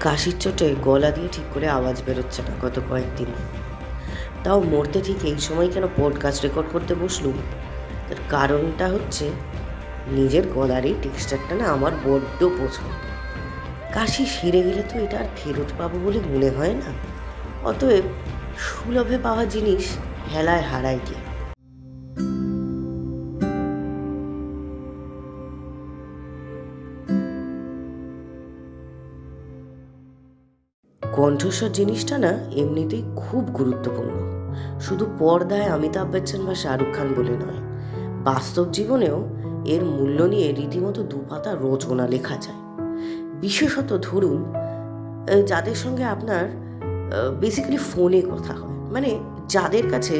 কাশির চোটে গলা দিয়ে ঠিক করে আওয়াজ বেরোচ্ছে না গত কয়েকদিন। তাও মরতে ঠিক এই সময় কেন পডকাস্ট রেকর্ড করতে বসলুম? তার কারণটা হচ্ছে নিজের গলারই টেক্সচারটা না আমার বড্ড পছন্দ। কাশি সেরে গেলে তো এটা আর ফেরত পাবো বলে মনে হয় না। অতএব সুলভে পাওয়া জিনিস হেলায় হারায় কি কণ্ঠস্বর জিনিসটা না এমনিতেই খুব গুরুত্বপূর্ণ। শুধু পর্দায় অমিতাভ বচ্চন বা শাহরুখ খান বলে নয়, বাস্তব জীবনেও এর মূল্য নিয়ে রীতিমতো দুপাতা রচনা লেখা যায়। বিশেষত ধরুন যাদের সঙ্গে আপনার বেসিক্যালি ফোনে কথা হয়। মানে যাদের কাছে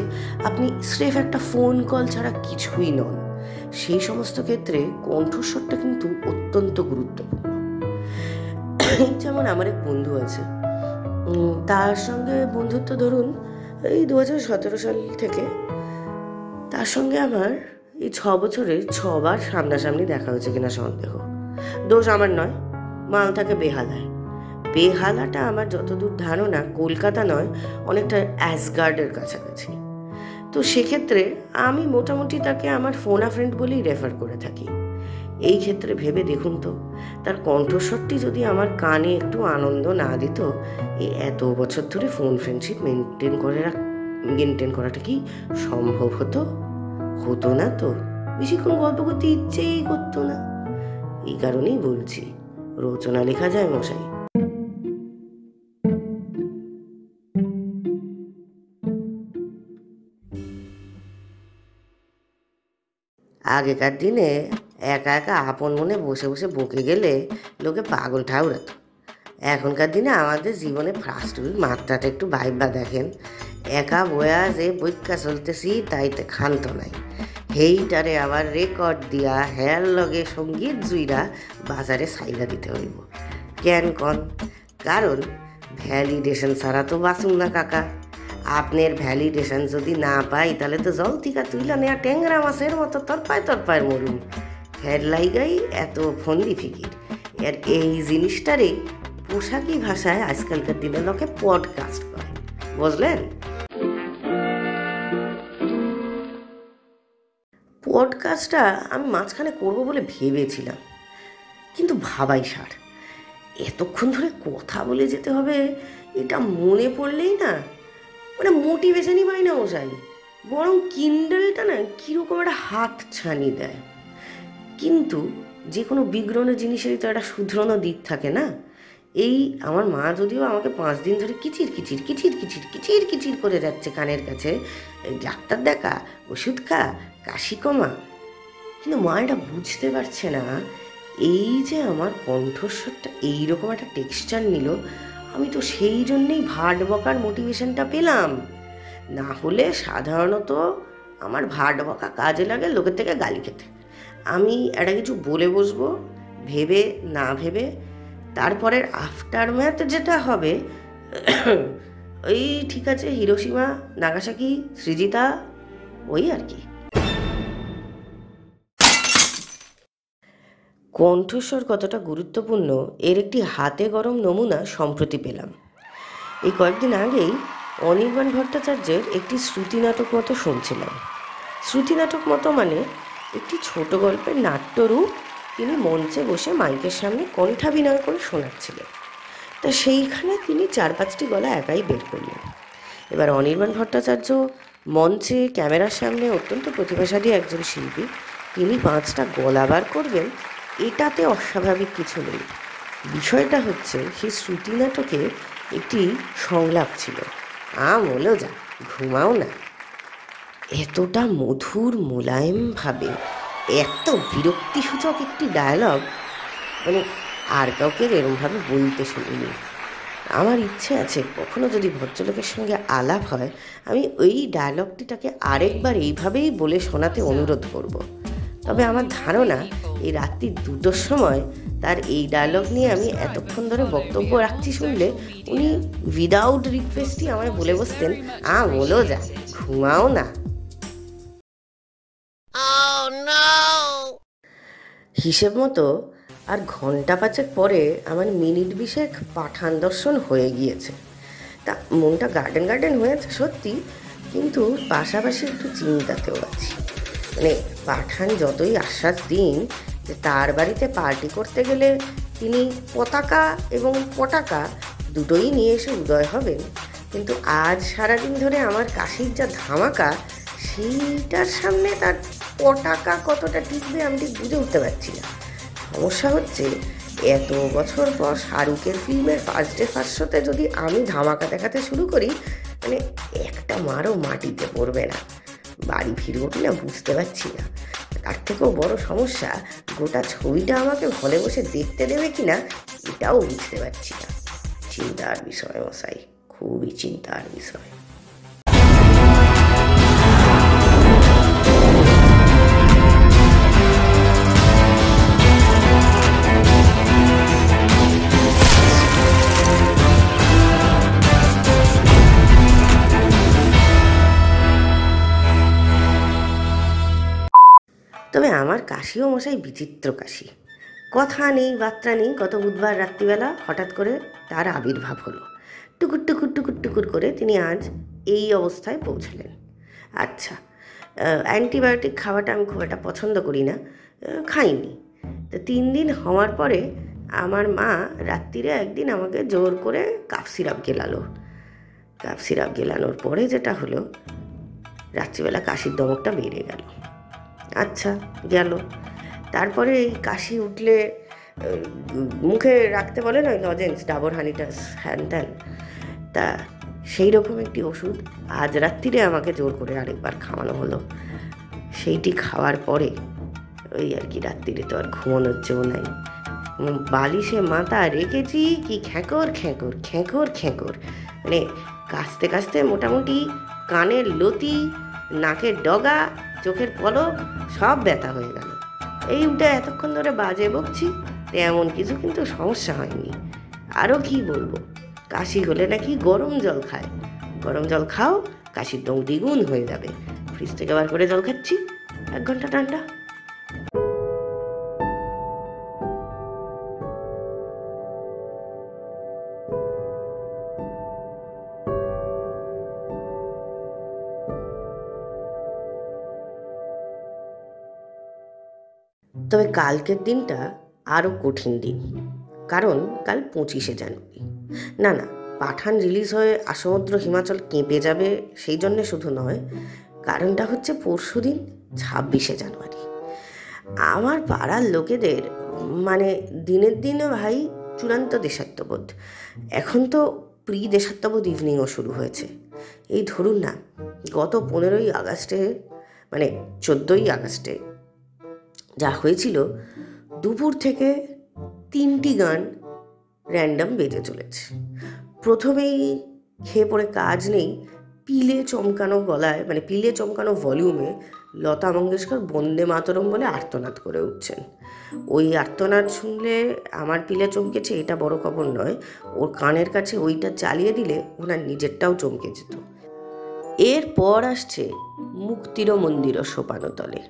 আপনি স্রেফ একটা ফোন কল ছাড়া কিছুই নন, সেই সমস্ত ক্ষেত্রে কণ্ঠস্বরটা কিন্তু অত্যন্ত গুরুত্বপূর্ণ। যেমন আমার এক বন্ধু আছে তার সঙ্গে বন্ধুত্ব ধরুন, এই দু হাজার সতেরো সাল থেকে। তার সঙ্গে আমার এই ছ বছরে ছবার সামনাসামনি দেখা হয়েছে কিনা সন্দেহ। দোষ আমার নয় মাল থাকে বেহালায়। বেহালাটা আমার যতদূর ধারণা, কলকাতা নয়, অনেকটা অ্যাসগার্ডের কাছাকাছি। তো সেক্ষেত্রে আমি মোটামুটি তাকে আমার ফোনা ফ্রেন্ড বলেই রেফার করে থাকি। এই ক্ষেত্রে ভেবে দেখুন তো। তার কণ্ঠস্বরটি যদি আমার কানে একটু আনন্দ না দিত, এই এত বছর ধরে ফোন, ফ্রেন্ডশিপ মেনটেন করে রাখ, মেনটেন করাটা কি সম্ভব হতো? হতো না তো। বেশিক্ষণ গল্প করতে ইচ্ছেই করতো না। এই কারণেই বলছি, রচনা লেখা যায় মশাই। আগেকার দিনে একা একা আপন মনে বসে বসে বকে গেলে লোকে পাগল ঠাউরাতো এখনকার দিনে আমাদের জীবনে ফার্স্ট মাত্রাটা একটু ভাইবা দেখেন। একা বয়া যে বৈকা চলতেছি, তাইতে খান্ত নাই। হেইটারে আবার রেকর্ড দিয়া হেয়ার লগে সংগীত জুইরা বাজারে সাইলা দিতে হইব। কেন কন? কারণ ভ্যালিডেশন ছাড়া তো বাঁচুন না কাকা। আপনার ভ্যালিডেশন যদি না পাই, তাহলে তো জল টিকা তুইলা নেয়া ট্যাংরা মাছের মতো তরপায় তরপায় মরুন ফের লাইগাই এত ফন্দি ফিকির। এর এই জিনিসটারে পোশাকি ভাষায় আজকালকার দিনে লোকে পডকাস্ট করে। বুঝলেন? পডকাস্টটা আমি মাঝখানে করব বলে ভেবেছিলাম, কিন্তু ভাবাই সার। এতক্ষণ ধরে কথা বলে যেতে হবে, এটা মনে পড়লেই না মানে মোটিভেশনই পাই না মশাই। বরং কিন্ডলটা না কীরকম একটা হাত ছানি দেয়। কিন্তু যে কোনো বিগ্রহ জিনিসেরই তো একটা শুধরানো দিক থাকে না। এই আমার মা যদিও আমাকে পাঁচ দিন ধরে কিচির কিচির কিচির কিচির কিচির কিচির করে যাচ্ছে কানের কাছে ডাক্তার দেখা, ওষুধ খা, কাশি কমা। কিন্তু মা এটা বুঝতে পারছে না, এই যে আমার কণ্ঠস্বরটা এইরকম একটা টেক্সচার নিল, আমি তো সেই জন্যেই ভাট বকার মোটিভেশনটা পেলাম। না হলে সাধারণত আমার ভাট বকা কাজে লাগে লোকের থেকে গালি খেতে। আমি একটা কিছু বলে বসবো, ভেবে না ভেবে। তারপরের আফটার ম্যাথ যেটা হবে, ওই ঠিক আছে, হিরোসীমা, নাগাসাকি, সৃজিতা, ওই আর কি। কণ্ঠস্বর কতটা গুরুত্বপূর্ণ, এর একটি হাতে গরম নমুনা সম্প্রতি পেলাম। এই কয়েকদিন আগেই অনির্বাণ ভট্টাচার্যের একটি শ্রুতি নাটক মতো শুনছিলাম। শ্রুতি নাটক মতো মানে একটি ছোট গল্পের নাট্যরূপ তিনি মঞ্চে বসে মাইকের সামনে কণ্ঠাভিনয় করে শোনাচ্ছিলেন। তা সেইখানে তিনি চার পাঁচটি গলা একাই বের করলেন। এবার অনির্বাণ ভট্টাচার্য মঞ্চে ক্যামেরার সামনে অত্যন্ত প্রতিভাশালী একজন শিল্পী, তিনি পাঁচটা গলা বার করবেন, এটাতে অস্বাভাবিক কিছু নেই। বিষয়টা হচ্ছে, সেই শ্রুতি নাটকে একটি সংলাপ ছিল। আম হলো যা, ঘুমাও না। এতটা মধুর মোলায়েমভাবে এত বিরক্তিসূচক একটি ডায়ালগ মানে আর কাউকে এরমভাবে বলতে শুনিনি আমার ইচ্ছে আছে কখনো যদি ভদ্রলোকের সঙ্গে আলাপ হয়, আমি ওই ডায়লগটিটাকে আরেকবার এইভাবেই বলে শোনাতে অনুরোধ করব। তবে আমার ধারণা, এই রাত্রি দুটোর সময় তার এই ডায়লগ নিয়ে আমি এতক্ষণ ধরে বক্তব্য রাখছি শুনলে উনি উইদাউট রিকোয়েস্টই আমায় বলে বসতেন, আ, বলো যা, ঘুমাও না হিসেব মতো আর ঘণ্টা পাঁচেক পরে আমার মিনিট বিশেক পাঠান দর্শন হয়ে গিয়েছে। তা মনটা গার্ডেন গার্ডেন হয়েছে সত্যি, কিন্তু পাশাপাশি একটু চিন্তাতেও আছি। মানে পাঠান যতই আশ্বাস দিন যে তার বাড়িতে পার্টি করতে গেলে তিনি পতাকা এবং পটাকা দুটোই নিয়ে এসে উদয় হবেন। কিন্তু আজ সারাদিন ধরে আমার কাশির যা ধামাকা, সেইটার সামনে তার পটাকা কতটা টিকবে আমি ঠিক বুঝে উঠতে পারছি না। সমস্যা হচ্ছে, এত বছর পর শাহরুখের ফিল্মের ফার্স্ট ডে ফার্স্ট যদি আমি ধামাকা দেখাতে শুরু করি মানে একটা মারও মাটিতে পড়বে না। বাড়ি ফিরবো কিনা বুঝতে পারছি না। তার থেকেও বড় সমস্যা, গোটা ছবিটা আমাকে ঘরে বসে দেখতে দেবে কিনা, এটাও বুঝতে পারছি না। চিন্তার বিষয় মশাই, খুবই চিন্তার বিষয়। তবে আমার কাশিও মশাই বিচিত্র কাশি। কথা নেই, বার্তা নেই, গত বুধবার রাত্রিবেলা হঠাৎ করে তার আবির্ভাব হলো। টুকুর টুকুর টুকুর টুকুর করে তিনি আজ এই অবস্থায় পৌঁছলেন। আচ্ছা অ্যান্টিবায়োটিক খাওয়াটা আমি খুব একটা পছন্দ করি না খাইনি। তো তিন দিন হওয়ার পরে আমার মা রাত্রিরে একদিন আমাকে জোর করে কাপ সিরাপ গেলালো। কাপ সিরাপ গেলানোর পরে যেটা হলো, রাত্রিবেলা কাশির দমকটা বেড়ে গেল। আচ্ছা গেল। তারপরে এই কাশি উঠলে মুখে রাখতে বলে না লজেন্স ডাবর হানিটাস, হ্যান ত্যান। তা সেই রকম একটি ওষুধ আজ রাত্রিরে আমাকে জোর করে আরেকবার খাওয়ানো হলো। সেইটি খাওয়ার পরে ওই আর কি রাত্রিরে তো আর ঘুমানোর জো নাই। বালিশে মাথা রেখেছি কি খ্যাঁকর খ্যাঁকর খ্যাঁকর খ্যাঁকর। মানে কাস্তে কাস্তে মোটামুটি কানের লতি, নাকের ডগা চোখের পলক সব ব্যথা হয়ে গেল। এই উঠে এতক্ষণ ধরে বাজে বকছি, তেমন কিছু কিন্তু সমস্যা হয়নি। আরও কি বলব? কাশি হলে নাকি গরম জল খায়। গরম জল খাও, কাশির দম দ্বিগুণ হয়ে যাবে। ফ্রিজ থেকে বার করে জল খাচ্ছি। এক ঘণ্টা ঠান্ডা। তবে কালকের দিনটা আরও কঠিন দিন। কারণ কাল পঁচিশে জানুয়ারি। না না, পাঠান রিলিজ হয়ে আসমুদ্র হিমাচল কেঁপে যাবে সেই জন্যে শুধু নয়, কারণটা হচ্ছে পরশু দিন ছাব্বিশে জানুয়ারি। আমার পাড়ার লোকেদের মানে দিনের দিনে ভাই চূড়ান্ত দেশাত্মবোধ। এখন তো প্রি দেশাত্মবোধ ইভিনিংও শুরু হয়েছে। এই ধরুন না, গত পনেরোই আগস্টে মানে চোদ্দোই আগস্টে যা হয়েছিল, দুপুর থেকে তিনটি গান র্যান্ডাম বেজে চলেছে। প্রথমেই খেয়ে পড়ে কাজ নেই, পিলে চমকানো গলায় মানে পিলে চমকানো ভলিউমে লতা মঙ্গেশকর বন্দে মাতরম বলে আর্তনাদ করে উঠছেন। ওই আর্তনাদ শুনলে আমার পিলে চমকেছে, এটা বড় খবর নয়, ওর কানের কাছে ওইটা চালিয়ে দিলে ওনার নিজেরটাও চমকে যেত। এরপর আসছে মুক্তির মন্দির সোপানো তলে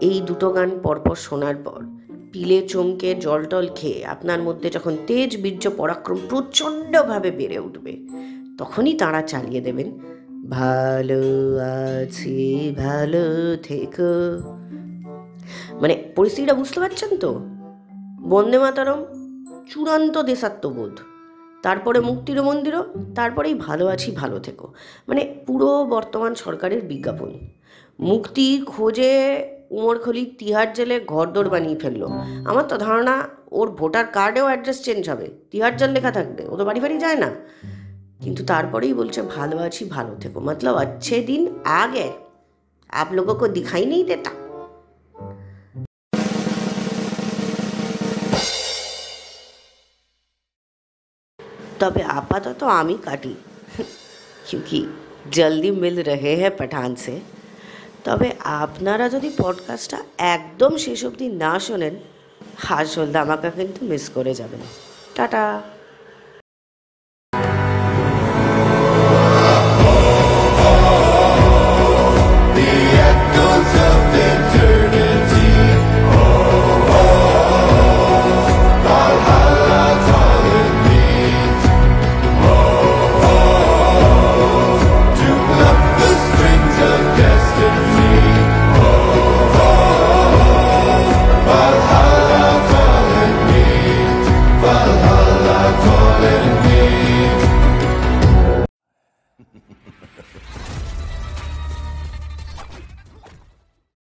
এই দুটো গান পরপর শোনার পর পিলে চমকে জল টল খেয়ে আপনার মধ্যে যখন তেজ বীর্য পরাক্রম প্রচণ্ডভাবে বেড়ে উঠবে, তখনই তাঁরা চালিয়ে দেবেন, ভালো আছি, ভালো থেকো। মানে পরিস্থিতিটা বুঝতে পারছেন তো? বন্দে মাতারম, চূড়ান্ত দেশাত্মবোধ। তারপরে মুক্তির মন্দিরও তারপরেই ভালো আছি, ভালো থেকো। মানে পুরো বর্তমান সরকারের বিজ্ঞাপন। মুক্তির খোঁজে উমরখলি তিহার জেলে ঘরদোর বানিয়ে ফেললো আমার তো ধারণা ওর ভোটার কার্ডেও অ্যাড্রেস চেঞ্জ হবে তিহার জেল লেখা থাকবে ও তো বাড়ি বাড়ি যায় না কিন্তু তারপরেই বলছে ভালো আছি ভালো থেকো মতলব अच्छे দিন आ गए आप लोगों को दिखाई नहीं देता তবে আপাতত আমি কাটি क्योंकि জলদি মিল রহে হ্যাঁ পাঠান সে তবে আপনারা যদি পডকাস্টটা একদম শেষ অবধি না শোনেন হাসল ধামাকা কিন্তু মিস করে যাবেন। টাটা!